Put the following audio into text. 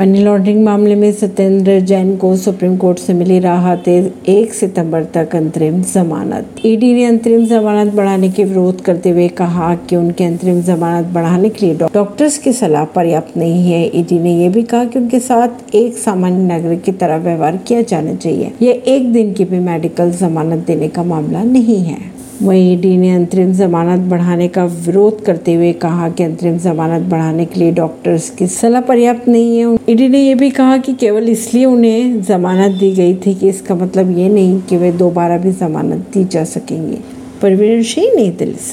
Money laundering मामले में सत्येंद्र जैन को सुप्रीम कोर्ट से मिली राहत, एक सितंबर तक अंतरिम जमानत। ईडी ने अंतरिम जमानत बढ़ाने के विरोध करते हुए कहा कि उनके अंतरिम जमानत बढ़ाने के लिए डॉक्टर्स की सलाह पर्याप्त नहीं है। ईडी ने यह भी कहा कि उनके साथ एक सामान्य नागरिक की तरह व्यवहार किया जाना चाहिए। यह एक दिन की भी मेडिकल जमानत देने का मामला नहीं है। वहीं ईडी ने अंतरिम जमानत बढ़ाने का विरोध करते हुए कहा कि अंतरिम जमानत बढ़ाने के लिए डॉक्टर्स की सलाह पर्याप्त नहीं है। ईडी ने यह भी कहा कि केवल इसलिए उन्हें जमानत दी गई थी कि इसका मतलब ये नहीं कि वे दोबारा भी जमानत दी जा सकेंगी। परवीन सिंह, नई दिल्ली